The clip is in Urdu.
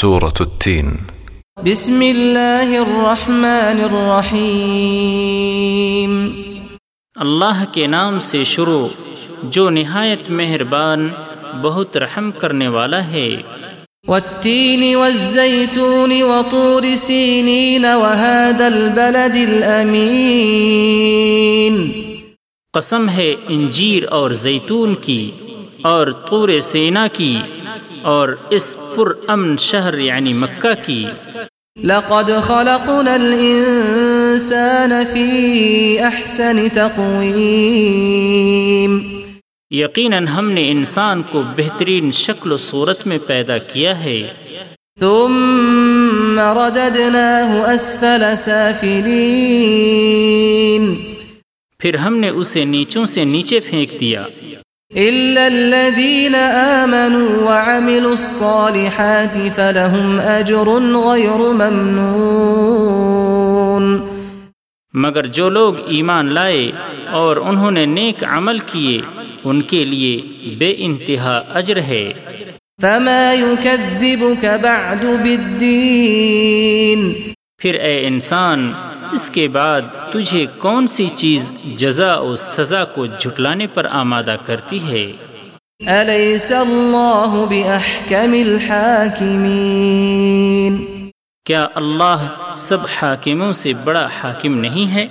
سورة التين. بسم الله الرحمن الرحيم اللہ کے نام سے شروع جو نہایت مہربان بہت رحم کرنے والا ہے۔ والتين والزيتون وطور سينين وهذا البلد الأمين قسم ہے انجیر اور زیتون کی اور طور سینا کی۔ اور اس پر امن شہر یعنی مکہ کی۔ لقد خلقنا الإنسان في أحسن تقويم۔ یقیناً ہم نے انسان کو بہترین شکل و صورت میں پیدا کیا ہے۔ ثم رددناه أسفل سافلين۔ پھر ہم نے اسے نیچوں سے نیچے پھینک دیا۔ إلا الذين آمنوا وعملوا الصالحات فلهم أجر غير ممنون مگر جو لوگ ایمان لائے اور انہوں نے نیک عمل کیے ان کے لیے بے انتہا اجر ہے۔ فما يكذبك بعد بالدين پھر اے انسان اس کے بعد تجھے کون سی چیز جزا و سزا کو جھٹلانے پر آمادہ کرتی ہے؟ الحاكمين؟ کیا اللہ سب حاکموں سے بڑا حاکم نہیں ہے؟